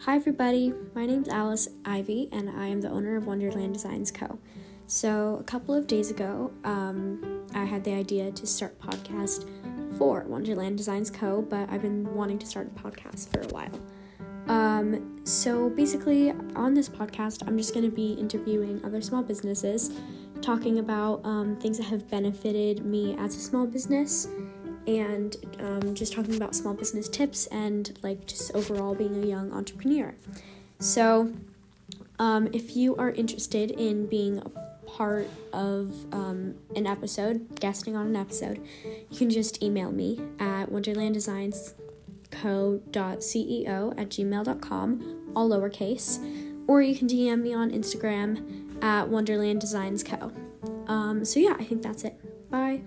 Hi, everybody. My name's Alice Ivy, and I am the owner of Wonderland Designs Co. So, a couple of days ago, um, I had the idea to start a podcast for Wonderland Designs Co., but I've been wanting to start a podcast for a while. Um, so, basically, on this podcast, I'm just going to be interviewing other small businesses, talking about um, things that have benefited me as a small business and um, just talking about small business tips and like just overall being a young entrepreneur. So, um, if you are interested in being a part of um, an episode, guesting on an episode, you can just email me at wonderlanddesignsco.ceo at gmail.com, all lowercase, or you can DM me on Instagram at Wonderland Designs Co. Um, so, yeah, I think that's it. Bye.